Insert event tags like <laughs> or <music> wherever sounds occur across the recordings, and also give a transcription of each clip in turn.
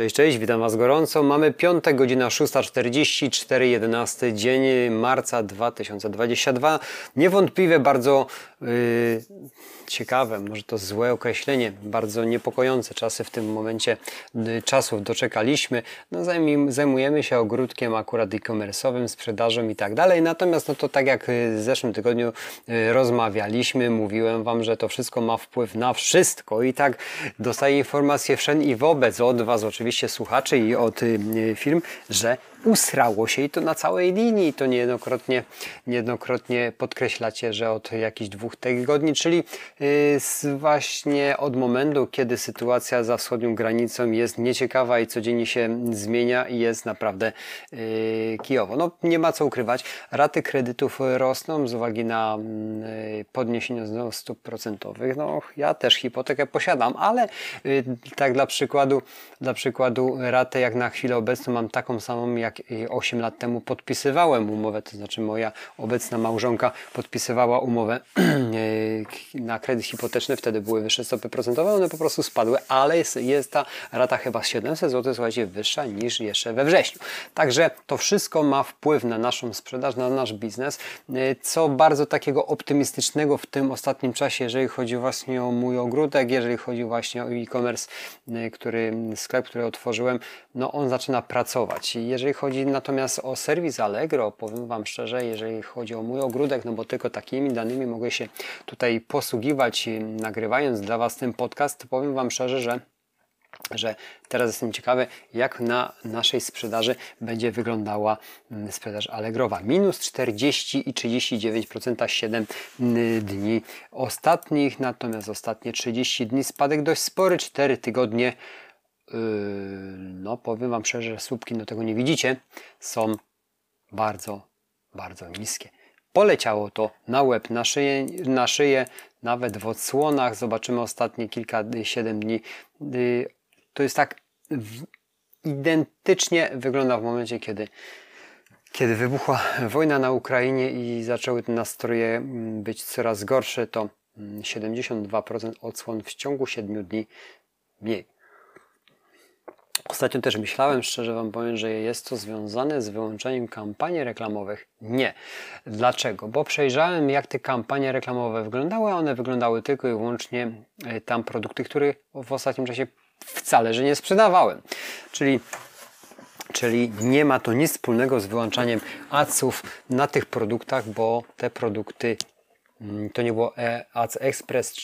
Cześć, cześć, witam Was gorąco. Mamy piątek, godzina 6.44, 11 dzień marca 2022. Niewątpliwie bardzo yy, ciekawe, może to złe określenie, bardzo niepokojące czasy w tym momencie yy, czasów doczekaliśmy. No, zajmujemy się ogródkiem akurat e-commerce'owym, sprzedażą i tak dalej. Natomiast no to tak jak w zeszłym tygodniu yy, rozmawialiśmy, mówiłem Wam, że to wszystko ma wpływ na wszystko i tak dostaję informacje wszędzie i wobec od Was oczywiście oczywiście słuchaczy i od y, firm, że usrało się i to na całej linii. To niejednokrotnie, niejednokrotnie podkreślacie, że od jakichś dwóch tygodni, czyli yy, właśnie od momentu, kiedy sytuacja za wschodnią granicą jest nieciekawa i codziennie się zmienia i jest naprawdę yy, kijowo. No nie ma co ukrywać. Raty kredytów rosną z uwagi na yy, podniesienie stóp procentowych. No ja też hipotekę posiadam, ale tak dla przykładu, dla przykładu ratę jak na chwilę obecną mam taką samą jak jak 8 lat temu podpisywałem umowę, to znaczy moja obecna małżonka podpisywała umowę <clears throat> na kredyt hipoteczny, wtedy były wyższe stopy procentowe, one po prostu spadły, ale jest, jest ta rata chyba 700 zł, słuchajcie, wyższa niż jeszcze we wrześniu. Także to wszystko ma wpływ na naszą sprzedaż, na nasz biznes, co bardzo takiego optymistycznego w tym ostatnim czasie, jeżeli chodzi właśnie o mój ogródek, jeżeli chodzi właśnie o e-commerce, który, sklep, który otworzyłem, no on zaczyna pracować. Jeżeli chodzi natomiast o serwis Allegro, powiem Wam szczerze, jeżeli chodzi o mój ogródek, no bo tylko takimi danymi mogę się tutaj posługiwać, nagrywając dla Was ten podcast, powiem Wam szczerze, że że teraz jestem ciekawy, jak na naszej sprzedaży będzie wyglądała mm, sprzedaż Allegrowa. Minus 40 i 39% 7 mm, dni ostatnich, natomiast ostatnie 30 dni spadek dość spory, 4 tygodnie Yy, no powiem Wam szczerze, że słupki, no tego nie widzicie, są bardzo, bardzo niskie. Poleciało to na łeb, na szyję, na szyję, nawet w odsłonach. Zobaczymy ostatnie kilka, siedem dni. Yy, to jest tak identycznie wygląda w momencie, kiedy, kiedy wybuchła wojna na Ukrainie i zaczęły te nastroje mm, być coraz gorsze, to 72% mm, odsłon w ciągu 7 dni mniej. Ostatnio też myślałem, szczerze Wam powiem, że jest to związane z wyłączeniem kampanii reklamowych. Nie. Dlaczego? Bo przejrzałem, jak te kampanie reklamowe wyglądały, a one wyglądały tylko i wyłącznie e, tam produkty, które w ostatnim czasie wcale, że nie sprzedawałem. Czyli Czyli nie ma to nic wspólnego z wyłączaniem adsów na tych produktach, bo te produkty to nie było e Ads Express,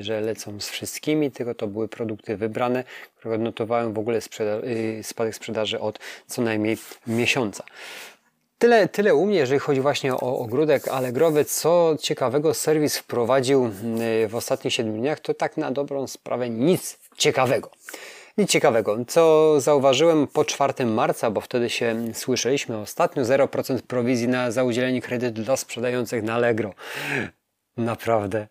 że lecą z wszystkimi, tylko to były produkty wybrane, które odnotowałem w ogóle sprzeda y, spadek sprzedaży od co najmniej miesiąca. Tyle, tyle u mnie, jeżeli chodzi właśnie o ogródek Allegrowy. Co ciekawego serwis wprowadził y, w ostatnich 7 dniach, to tak na dobrą sprawę nic ciekawego. Nic ciekawego. Co zauważyłem po 4 marca, bo wtedy się słyszeliśmy ostatnio, 0% prowizji na, za udzielenie kredytu dla sprzedających na Allegro. Naprawdę,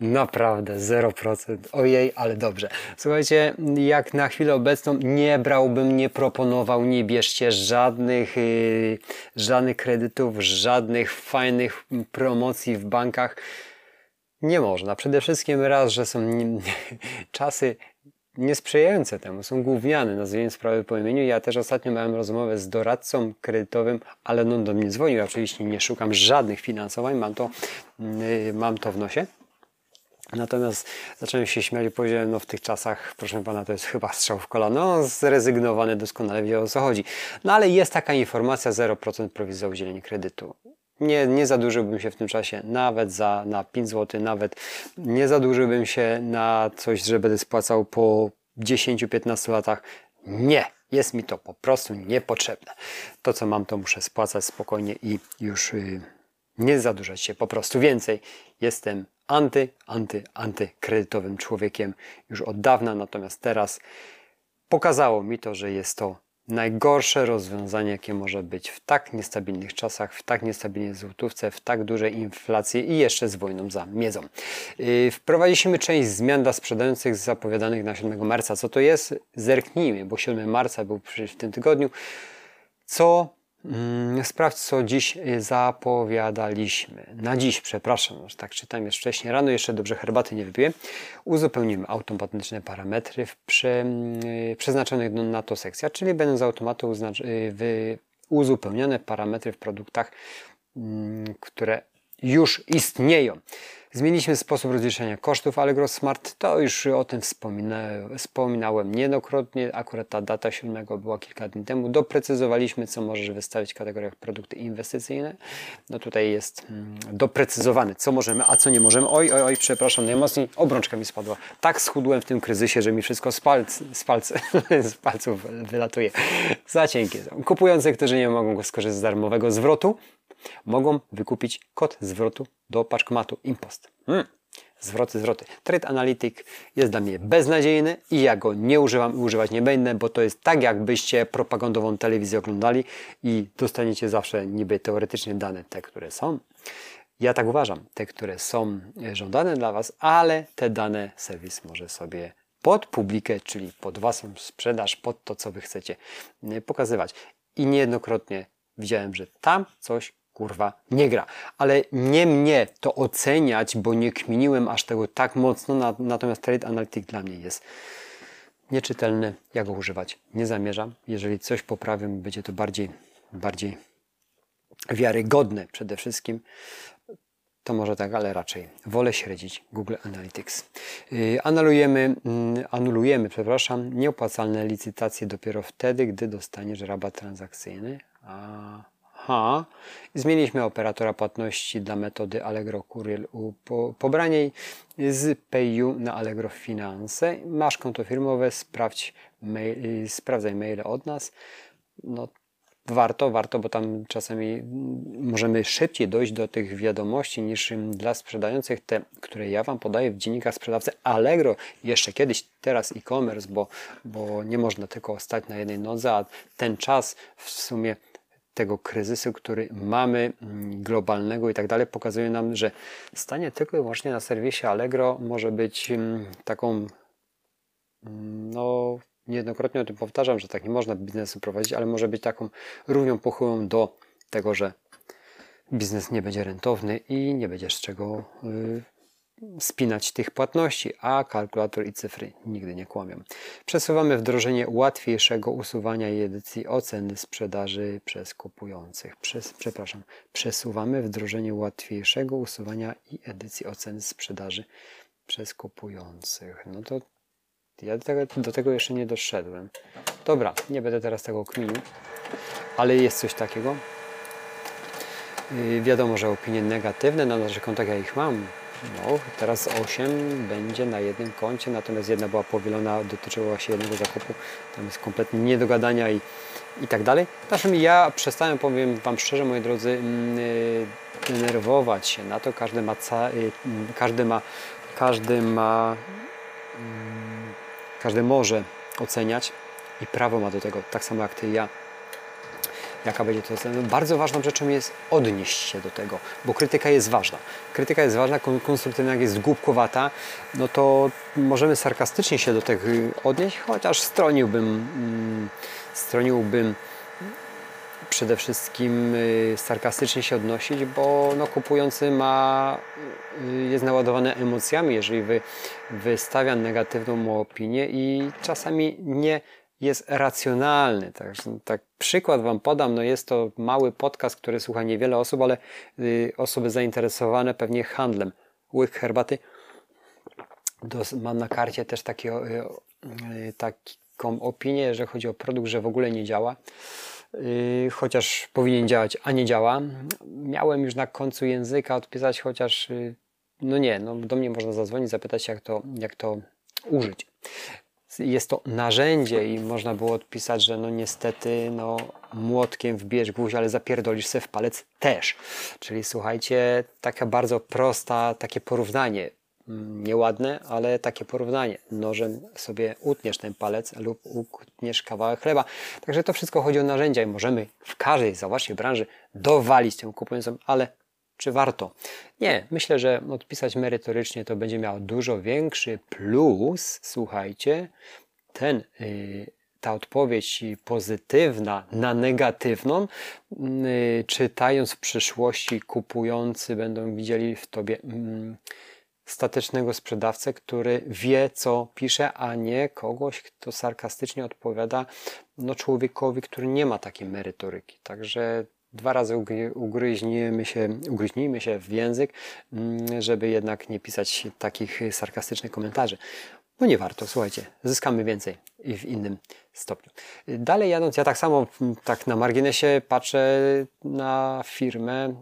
naprawdę 0%. Ojej, ale dobrze. Słuchajcie, jak na chwilę obecną nie brałbym, nie proponował, nie bierzcie żadnych, yy, żadnych kredytów, żadnych fajnych promocji w bankach. Nie można. Przede wszystkim raz, że są <laughs> czasy niesprzyjające temu, są gówniane, nazwijmy sprawę po imieniu. Ja też ostatnio miałem rozmowę z doradcą kredytowym, ale on do mnie dzwonił. Oczywiście nie szukam żadnych finansowań, mam to, yy, mam to w nosie. Natomiast zacząłem się śmiać i powiedziałem, no w tych czasach, proszę pana, to jest chyba strzał w kolano, zrezygnowany doskonale wie o co chodzi. No ale jest taka informacja, 0% prowizji za udzielenie kredytu. Nie, nie zadłużyłbym się w tym czasie nawet za na 5 zł, nawet nie zadłużyłbym się na coś, że będę spłacał po 10-15 latach. Nie, jest mi to po prostu niepotrzebne. To, co mam, to muszę spłacać spokojnie i już yy, nie zadłużać się po prostu więcej. Jestem anty, anty, antykredytowym człowiekiem już od dawna, natomiast teraz pokazało mi to, że jest to najgorsze rozwiązanie, jakie może być w tak niestabilnych czasach, w tak niestabilnej złotówce, w tak dużej inflacji i jeszcze z wojną za miedzą. Yy, wprowadziliśmy część zmian dla sprzedających zapowiadanych na 7 marca. Co to jest? Zerknijmy, bo 7 marca był w tym tygodniu. Co sprawdź, co dziś y, zapowiadaliśmy. Na dziś, przepraszam, już tak czytam, jest wcześniej rano, jeszcze dobrze herbaty nie wypiłem. Uzupełnimy automatyczne parametry w prze, y, przeznaczonych na to sekcjach, czyli będą z automatu y, uzupełnione parametry w produktach, mm, które już istnieją. Zmieniliśmy sposób rozliczania kosztów Allegro Smart. To już o tym wspominałem, wspominałem niejednokrotnie. Akurat ta data 7 była kilka dni temu. Doprecyzowaliśmy, co możesz wystawić w kategoriach produkty inwestycyjne. No tutaj jest mm, doprecyzowane, co możemy, a co nie możemy. Oj, oj, oj, przepraszam, najmocniej obrączka mi spadła. Tak schudłem w tym kryzysie, że mi wszystko z, palc, z, palc, <laughs> z palców wylatuje. Za cienkie. Kupujący, którzy nie mogą skorzystać z darmowego zwrotu, mogą wykupić kod zwrotu do paczkomatu Impost. Hmm. Zwroty, zwroty. Trade Analytic jest dla mnie beznadziejny i ja go nie używam i używać nie będę, bo to jest tak, jakbyście propagandową telewizję oglądali i dostaniecie zawsze niby teoretycznie dane te, które są. Ja tak uważam, te, które są żądane dla Was, ale te dane serwis może sobie pod publikę, czyli pod Waszą sprzedaż, pod to, co Wy chcecie pokazywać. I niejednokrotnie widziałem, że tam coś kurwa nie gra. Ale nie mnie to oceniać, bo nie kminiłem aż tego tak mocno, natomiast Trade Analytic dla mnie jest nieczytelny. Ja go używać nie zamierzam. Jeżeli coś poprawię, będzie to bardziej, bardziej wiarygodne przede wszystkim. To może tak, ale raczej wolę śledzić Google Analytics. Yy, anulujemy, yy, anulujemy przepraszam, nieopłacalne licytacje dopiero wtedy, gdy dostaniesz rabat transakcyjny. A H. Zmieniliśmy operatora płatności dla metody Allegro Courier u pobraniej z PayU na Allegro Finance. Masz konto firmowe, sprawdź mail, sprawdzaj maile od nas. No, warto, warto, bo tam czasami możemy szybciej dojść do tych wiadomości niż dla sprzedających te, które ja Wam podaję w dziennikach sprzedawcy Allegro. Jeszcze kiedyś, teraz e-commerce, bo, bo nie można tylko stać na jednej nodze, a ten czas w sumie tego kryzysu, który mamy, mm, globalnego i tak dalej, pokazuje nam, że stanie tylko i wyłącznie na serwisie Allegro może być mm, taką, mm, no niejednokrotnie o tym powtarzam, że tak nie można biznesu prowadzić, ale może być taką równią pochyłą do tego, że biznes nie będzie rentowny i nie będziesz z czego y, spinać tych płatności, a kalkulator i cyfry nigdy nie kłamią. Przesuwamy wdrożenie łatwiejszego usuwania i edycji oceny sprzedaży przez kupujących. Przez, przepraszam, przesuwamy wdrożenie łatwiejszego usuwania i edycji oceny sprzedaży przez kupujących. No to ja do tego, do tego jeszcze nie doszedłem. Dobra, nie będę teraz tego kminił, ale jest coś takiego. Yy, wiadomo, że opinie negatywne na naszych kontach, ja ich mam, no, teraz 8 będzie na jednym koncie, natomiast jedna była powielona, dotyczyła się jednego zakupu. Tam jest kompletnie nie do gadania i, i tak dalej. Natomiast ja przestałem, powiem Wam szczerze, moi drodzy, yy, denerwować się na to. Każdy ma, yy, każdy ma, każdy ma, yy, każdy może oceniać i prawo ma do tego, tak samo jak Ty i ja jaka będzie to ocena. Bardzo ważną rzeczą jest odnieść się do tego, bo krytyka jest ważna. Krytyka jest ważna, konstruktywna, jak jest głupkowata, no to możemy sarkastycznie się do tego odnieść, chociaż stroniłbym, mm, stroniłbym przede wszystkim y, sarkastycznie się odnosić, bo no, kupujący ma, y, jest naładowany emocjami, jeżeli wy, wystawia negatywną opinię i czasami nie jest racjonalny. Tak, tak przykład Wam podam, no jest to mały podcast, który słucha niewiele osób, ale y, osoby zainteresowane pewnie handlem. Łyk herbaty. Dos, mam na karcie też takie, y, y, taką opinię, jeżeli chodzi o produkt, że w ogóle nie działa. Y, chociaż powinien działać, a nie działa. Miałem już na końcu języka odpisać, chociaż y, no nie, no do mnie można zadzwonić, zapytać jak to, jak to użyć jest to narzędzie i można było odpisać, że no niestety no, młotkiem wbierz gwóźdź, ale zapierdolisz se w palec też. Czyli słuchajcie, taka bardzo prosta, takie porównanie. Mm, nieładne, ale takie porównanie. Nożem sobie utniesz ten palec lub utniesz kawałek chleba. Także to wszystko chodzi o narzędzia i możemy w każdej, zobaczcie, branży dowalić tę kupującą, ale czy warto? Nie, myślę, że odpisać merytorycznie to będzie miało dużo większy plus. Słuchajcie, ten, yy, ta odpowiedź pozytywna na negatywną, y, czytając w przyszłości, kupujący będą widzieli w tobie mm, statycznego sprzedawcę, który wie, co pisze, a nie kogoś, kto sarkastycznie odpowiada no, człowiekowi, który nie ma takiej merytoryki. Także dwa razy ugryźnijmy się, ugryźnijmy się w język, mm, żeby jednak nie pisać takich sarkastycznych komentarzy. No nie warto, słuchajcie, zyskamy więcej i w innym stopniu. Dalej jadąc, ja tak samo tak na marginesie patrzę na firmę,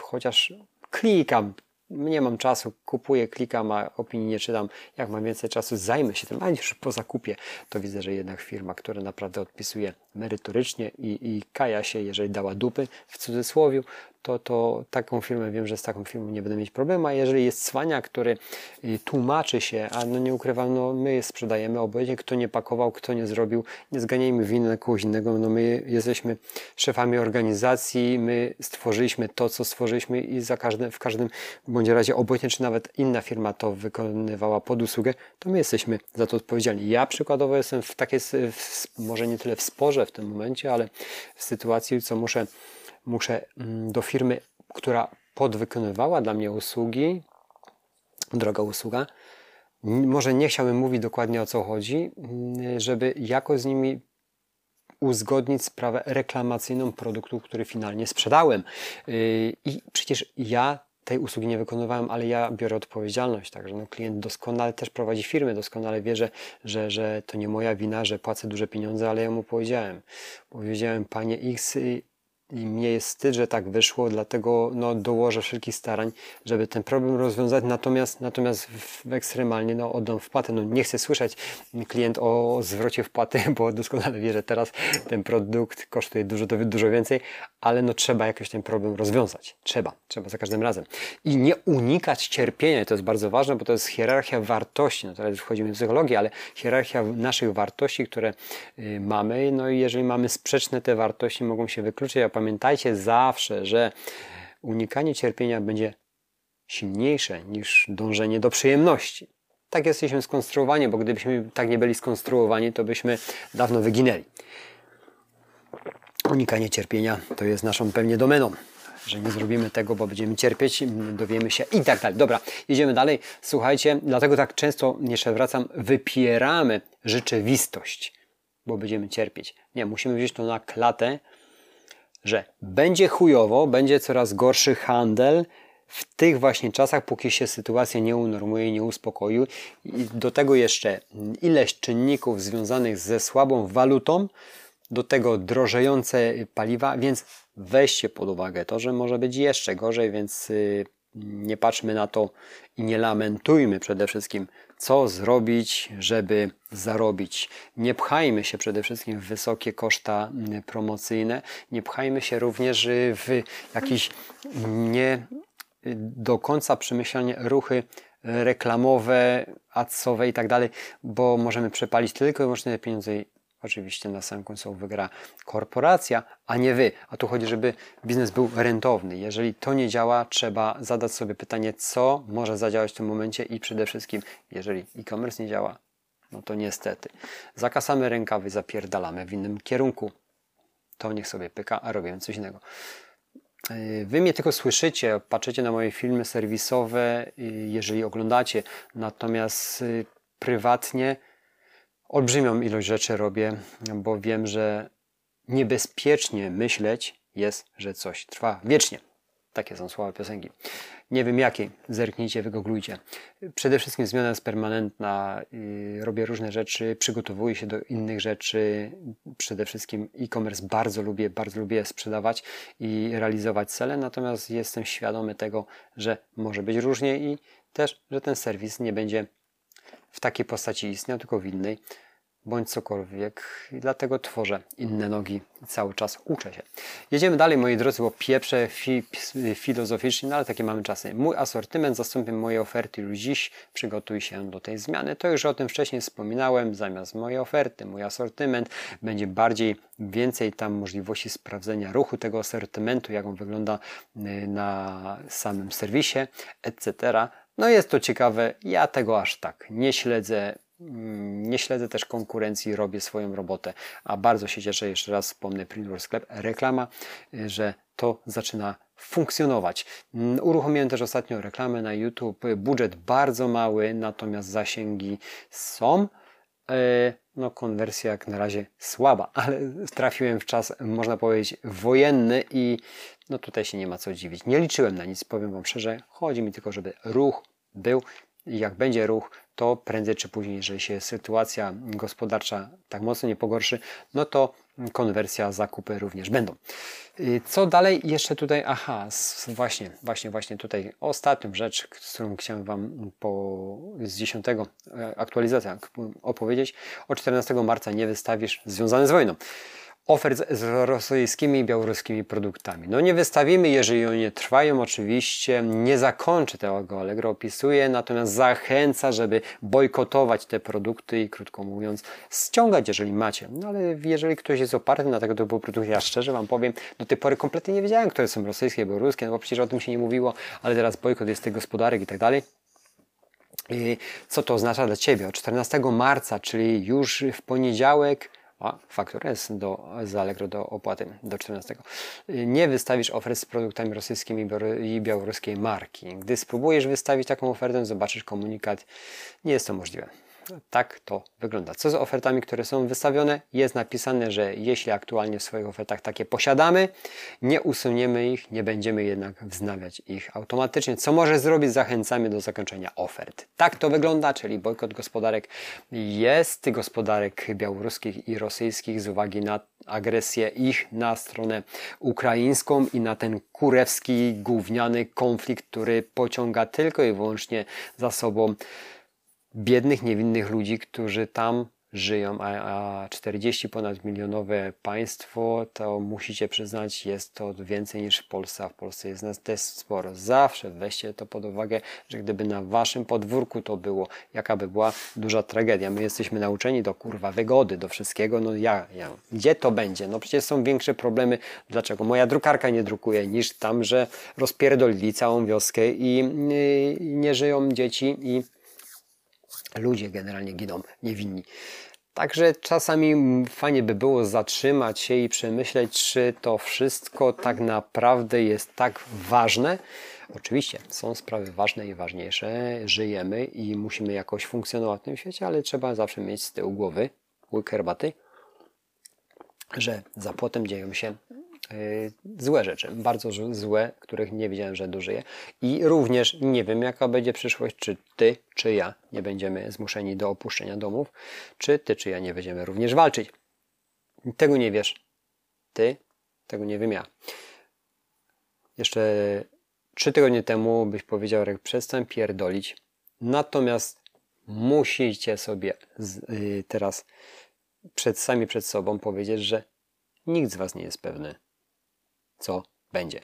chociaż klikam, nie mam czasu, kupuję, klikam, a opinii nie czytam. Jak mam więcej czasu, zajmę się tym, a już po zakupie, to widzę, że jednak firma, która naprawdę odpisuje merytorycznie i, i kaja się, jeżeli dała dupy w cudzysłowie, to, to taką firmę wiem, że z taką firmą nie będę mieć problemu, a jeżeli jest cwania, który y, tłumaczy się, a no nie ukrywam, no my je sprzedajemy obojętnie, kto nie pakował, kto nie zrobił, nie zganiajmy winy na kogoś innego, no my jesteśmy szefami organizacji, my stworzyliśmy to, co stworzyliśmy i za każdym, w każdym bądź razie obojętnie, czy nawet inna firma to wykonywała pod usługę, to my jesteśmy za to odpowiedzialni. Ja przykładowo jestem w takiej, może nie tyle w sporze w tym momencie, ale w sytuacji, co muszę muszę mm, do firmy, która podwykonywała dla mnie usługi, droga usługa, może nie chciałbym mówić dokładnie o co chodzi, mm, żeby jakoś z nimi uzgodnić sprawę reklamacyjną produktu, który finalnie sprzedałem. Yy, I przecież ja tej usługi nie wykonywałem, ale ja biorę odpowiedzialność. Także no, klient doskonale też prowadzi firmę, doskonale wie, że, że, że to nie moja wina, że płacę duże pieniądze, ale ja mu powiedziałem. Powiedziałem, panie X, i mnie jest wstyd, że tak wyszło, dlatego no, dołożę wszelkich starań, żeby ten problem rozwiązać, natomiast, natomiast w, ekstremalnie no, oddam wpłatę. No, nie chcę słyszeć klient o zwrocie wpłaty, <laughs> bo doskonale wie, że teraz ten produkt kosztuje dużo, dużo więcej, ale no, trzeba jakoś ten problem rozwiązać. Trzeba, trzeba za każdym razem. I nie unikać cierpienia, to jest bardzo ważne, bo to jest hierarchia wartości. No, teraz już wchodzimy w psychologię, ale hierarchia naszych wartości, które y, mamy, no i jeżeli mamy sprzeczne te wartości, mogą się wykluczyć, a pamiętajcie zawsze, że unikanie cierpienia będzie silniejsze niż dążenie do przyjemności. Tak jesteśmy skonstruowani, bo gdybyśmy tak nie byli skonstruowani, to byśmy dawno wyginęli. Unikanie cierpienia to jest naszą pewnie domeną że nie zrobimy tego, bo będziemy cierpieć, dowiemy się i tak dalej. Dobra, idziemy dalej. Słuchajcie, dlatego tak często, jeszcze wracam, wypieramy rzeczywistość, bo będziemy cierpieć. Nie, musimy wziąć to na klatę, że będzie chujowo, będzie coraz gorszy handel w tych właśnie czasach, póki się sytuacja nie unormuje, nie uspokoi. I do tego jeszcze ileś czynników związanych ze słabą walutą, do tego drożejące paliwa, więc weźcie pod uwagę to, że może być jeszcze gorzej, więc y, nie patrzmy na to i nie lamentujmy przede wszystkim, co zrobić, żeby zarobić. Nie pchajmy się przede wszystkim w wysokie koszta mm, promocyjne, nie pchajmy się również w jakieś nie do końca przemyślane ruchy reklamowe, adsowe i tak dalej, bo możemy przepalić tylko i wyłącznie pieniądze Oczywiście na samym końcu wygra korporacja, a nie wy. A tu chodzi, żeby biznes był rentowny. Jeżeli to nie działa, trzeba zadać sobie pytanie, co może zadziałać w tym momencie i przede wszystkim, jeżeli e-commerce nie działa, no to niestety. Zakasamy rękawy, zapierdalamy w innym kierunku. To niech sobie pyka, a robimy coś innego. Yy, wy mnie tylko słyszycie, patrzycie na moje filmy serwisowe, yy, jeżeli oglądacie, natomiast yy, prywatnie olbrzymią ilość rzeczy robię, bo wiem, że niebezpiecznie myśleć jest, że coś trwa wiecznie. Takie są słowa piosenki. Nie wiem jakiej, zerknijcie, wygooglujcie. Przede wszystkim zmiana jest permanentna, robię różne rzeczy, przygotowuję się do innych rzeczy. Przede wszystkim e-commerce bardzo lubię, bardzo lubię sprzedawać i realizować cele, natomiast jestem świadomy tego, że może być różnie i też, że ten serwis nie będzie w takiej postaci istniał, tylko w innej bądź cokolwiek. I dlatego tworzę inne nogi cały czas uczę się. Jedziemy dalej, moi drodzy, bo pieprze fi, filozoficznie, no ale takie mamy czasy. Mój asortyment zastąpi moje oferty już dziś. Przygotuj się do tej zmiany. To już o tym wcześniej wspominałem. Zamiast mojej oferty, mój asortyment będzie bardziej, więcej tam możliwości sprawdzenia ruchu tego asortymentu, jak on wygląda y, na samym serwisie, etc. No jest to ciekawe. Ja tego aż tak nie śledzę mm, nie śledzę też konkurencji, robię swoją robotę, a bardzo się cieszę, jeszcze raz wspomnę Printer Sklep, reklama, y, że to zaczyna funkcjonować. Mm, uruchomiłem też ostatnio reklamę na YouTube, budżet bardzo mały, natomiast zasięgi są. E, no, konwersja jak na razie słaba, <laughs> ale trafiłem w czas, można powiedzieć, wojenny i no tutaj się nie ma co dziwić. Nie liczyłem na nic, powiem Wam szczerze. Chodzi mi tylko, żeby ruch był jak będzie ruch, to prędzej czy później, jeżeli się sytuacja gospodarcza tak mocno nie pogorszy, no to konwersja, zakupy również będą. Y, co dalej? Jeszcze tutaj, aha, właśnie, właśnie, właśnie tutaj ostatnią rzecz, którą chciałem Wam po, z 10 e, aktualizacja opowiedzieć. O 14 marca nie wystawisz związane z wojną ofert z rosyjskimi i białoruskimi produktami. No nie wystawimy, jeżeli one trwają oczywiście, nie zakończy tego Allegro, opisuje, natomiast zachęca, żeby bojkotować te produkty i krótko mówiąc ściągać, jeżeli macie. No ale jeżeli ktoś jest oparty na tego typu produkty, ja szczerze Wam powiem, do tej pory kompletnie nie wiedziałem, które są rosyjskie, białoruskie, no bo przecież o tym się nie mówiło, ale teraz bojkot jest tych gospodarek i tak dalej. I co to oznacza dla Ciebie? Od 14 marca, czyli już w poniedziałek, a faktura jest do, z Allegro do opłaty do 14. Nie wystawisz ofert z produktami rosyjskimi i białoruskiej marki. Gdy spróbujesz wystawić taką ofertę, zobaczysz komunikat. Nie jest to możliwe. Tak to wygląda. Co z ofertami, które są wystawione? Jest napisane, że jeśli aktualnie w swoich ofertach takie posiadamy, nie usuniemy ich, nie będziemy jednak wznawiać ich automatycznie. Co może zrobić? Zachęcamy do zakończenia ofert. Tak to wygląda, czyli bojkot gospodarek jest gospodarek białoruskich i rosyjskich z uwagi na agresję ich na stronę ukraińską i na ten kurewski, gówniany konflikt, który pociąga tylko i wyłącznie za sobą biednych, niewinnych ludzi, którzy tam żyją, a, a 40 ponad milionowe państwo, to musicie przyznać, jest to więcej niż w Polsce, a w Polsce jest nas też sporo. Zawsze weźcie to pod uwagę, że gdyby na waszym podwórku to było, jaka by była duża tragedia. My jesteśmy nauczeni do kurwa wygody, do wszystkiego, no ja, ja, gdzie to będzie? No przecież są większe problemy. Dlaczego? Moja drukarka nie drukuje niż tam, że rozpierdolili całą wioskę i, i nie żyją dzieci i ludzie generalnie giną niewinni. Także czasami fajnie by było zatrzymać się i przemyśleć, czy to wszystko tak naprawdę jest tak ważne. Oczywiście są sprawy ważne i ważniejsze, żyjemy i musimy jakoś funkcjonować w tym świecie, ale trzeba zawsze mieć z tyłu głowy łyk herbaty, że za płotem dzieją się złe rzeczy, bardzo złe, których nie wiedziałem, że dożyję. I również nie wiem, jaka będzie przyszłość, czy ty, czy ja nie będziemy zmuszeni do opuszczenia domów, czy ty, czy ja nie będziemy również walczyć. Tego nie wiesz. Ty, tego nie wiem ja. Jeszcze trzy tygodnie temu byś powiedział, że przestań pierdolić. Natomiast musicie sobie y, teraz przed, sami przed sobą powiedzieć, że nikt z Was nie jest pewny co będzie.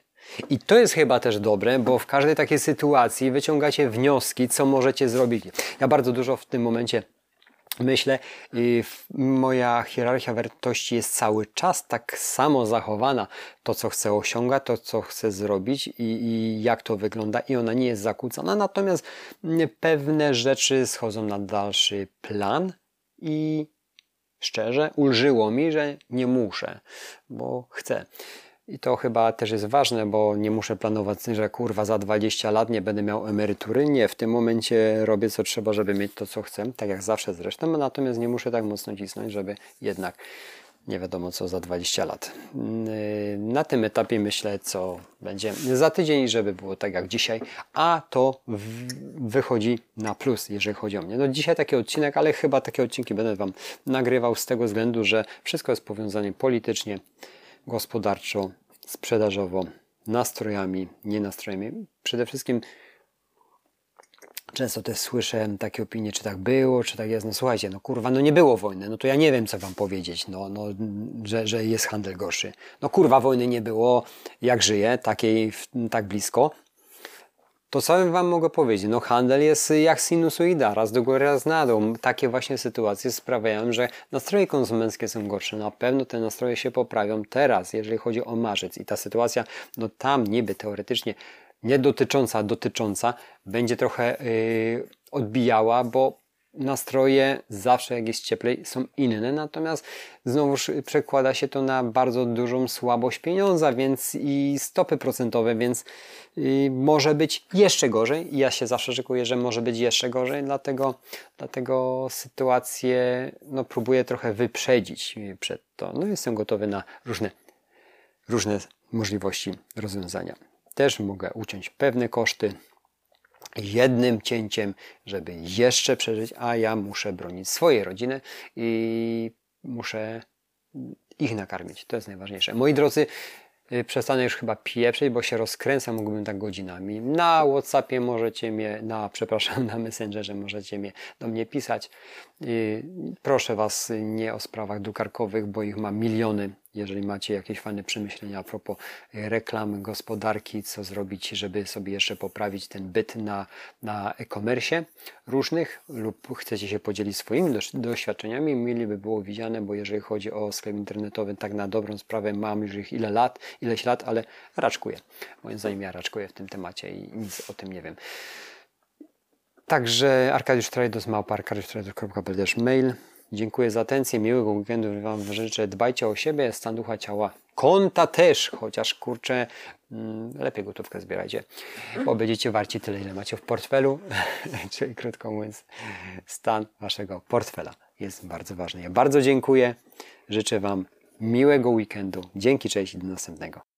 I to jest chyba też dobre, bo w każdej takiej sytuacji wyciągacie wnioski, co możecie zrobić. Ja bardzo dużo w tym momencie myślę, moja hierarchia wartości jest cały czas tak samo zachowana. To, co chcę osiągać, to, co chcę zrobić i, i, jak to wygląda, i ona nie jest zakłócona. Natomiast pewne rzeczy schodzą na dalszy plan i szczerze, ulżyło mi, że nie muszę, bo chcę. I to chyba też jest ważne, bo nie muszę planować, że kurwa za 20 lat nie będę miał emerytury. Nie, w tym momencie robię co trzeba, żeby mieć to, co chcę, tak jak zawsze zresztą, natomiast nie muszę tak mocno cisnąć, żeby jednak nie wiadomo co za 20 lat. Yy, na tym etapie myślę, co będzie za tydzień, żeby było tak jak dzisiaj, a to wychodzi na plus, jeżeli chodzi o mnie. No dzisiaj taki odcinek, ale chyba takie odcinki będę Wam nagrywał z tego względu, że wszystko jest powiązane politycznie, gospodarczo, sprzedażowo, nastrojami, nie nastrojami. Przede wszystkim często też słyszę takie opinie, czy tak było, czy tak jest. No słuchajcie, no kurwa, no nie było wojny, no to ja nie wiem, co wam powiedzieć, no, no że, że jest handel gorszy. No kurwa, wojny nie było, jak żyję, takiej tak blisko, to co Wam mogę powiedzieć? No handel jest jak sinusoida, raz do góry, raz na dół. Takie właśnie sytuacje sprawiają, że nastroje konsumenckie są gorsze. Na pewno te nastroje się poprawią teraz, jeżeli chodzi o marzec. I ta sytuacja, no tam niby teoretycznie nie dotycząca, dotycząca, będzie trochę yy, odbijała, bo nastroje zawsze jak jest cieplej są inne, natomiast znowuż przekłada się to na bardzo dużą słabość pieniądza, więc i stopy procentowe, więc y, może być jeszcze gorzej. Ja się zawsze szykuję, że może być jeszcze gorzej, dlatego, dlatego sytuację no, próbuję trochę wyprzedzić przed to. No, jestem gotowy na różne, różne możliwości rozwiązania. Też mogę uciąć pewne koszty, jednym cięciem, żeby jeszcze przeżyć, a ja muszę bronić swojej rodziny i muszę ich nakarmić. To jest najważniejsze. Moi drodzy, y, przestanę już chyba pieprzyć, bo się rozkręcam, mógłbym tak godzinami. Na Whatsappie możecie mnie, na, <laughs> przepraszam, na Messengerze możecie mnie do mnie pisać. Y, proszę Was nie o sprawach dukarkowych, bo ich mam miliony jeżeli macie jakieś fajne przemyślenia a propos e, reklam, gospodarki, co zrobić, żeby sobie jeszcze poprawić ten byt na, na e-commerce różnych lub chcecie się podzielić swoimi doświadczeniami, mili by było widziane, bo jeżeli chodzi o sklep internetowy, tak na dobrą sprawę mam już ich ile lat, ileś lat, ale raczkuję. Moim zdaniem ja raczkuję w tym temacie i nic o tym nie wiem. Także Arkadiusz Trajdos, małpa arkadiusztrajdos.pl mail. Dziękuję za atencję, miłego weekendu Wam życzę. Dbajcie o siebie, stan ducha ciała, konta też, chociaż kurczę, mm, lepiej gotówkę zbierajcie, bo będziecie warci tyle, ile macie w portfelu, <laughs> czyli krótko mówiąc, stan Waszego portfela jest bardzo ważny. Ja bardzo dziękuję, życzę Wam miłego weekendu. Dzięki, cześć i do następnego.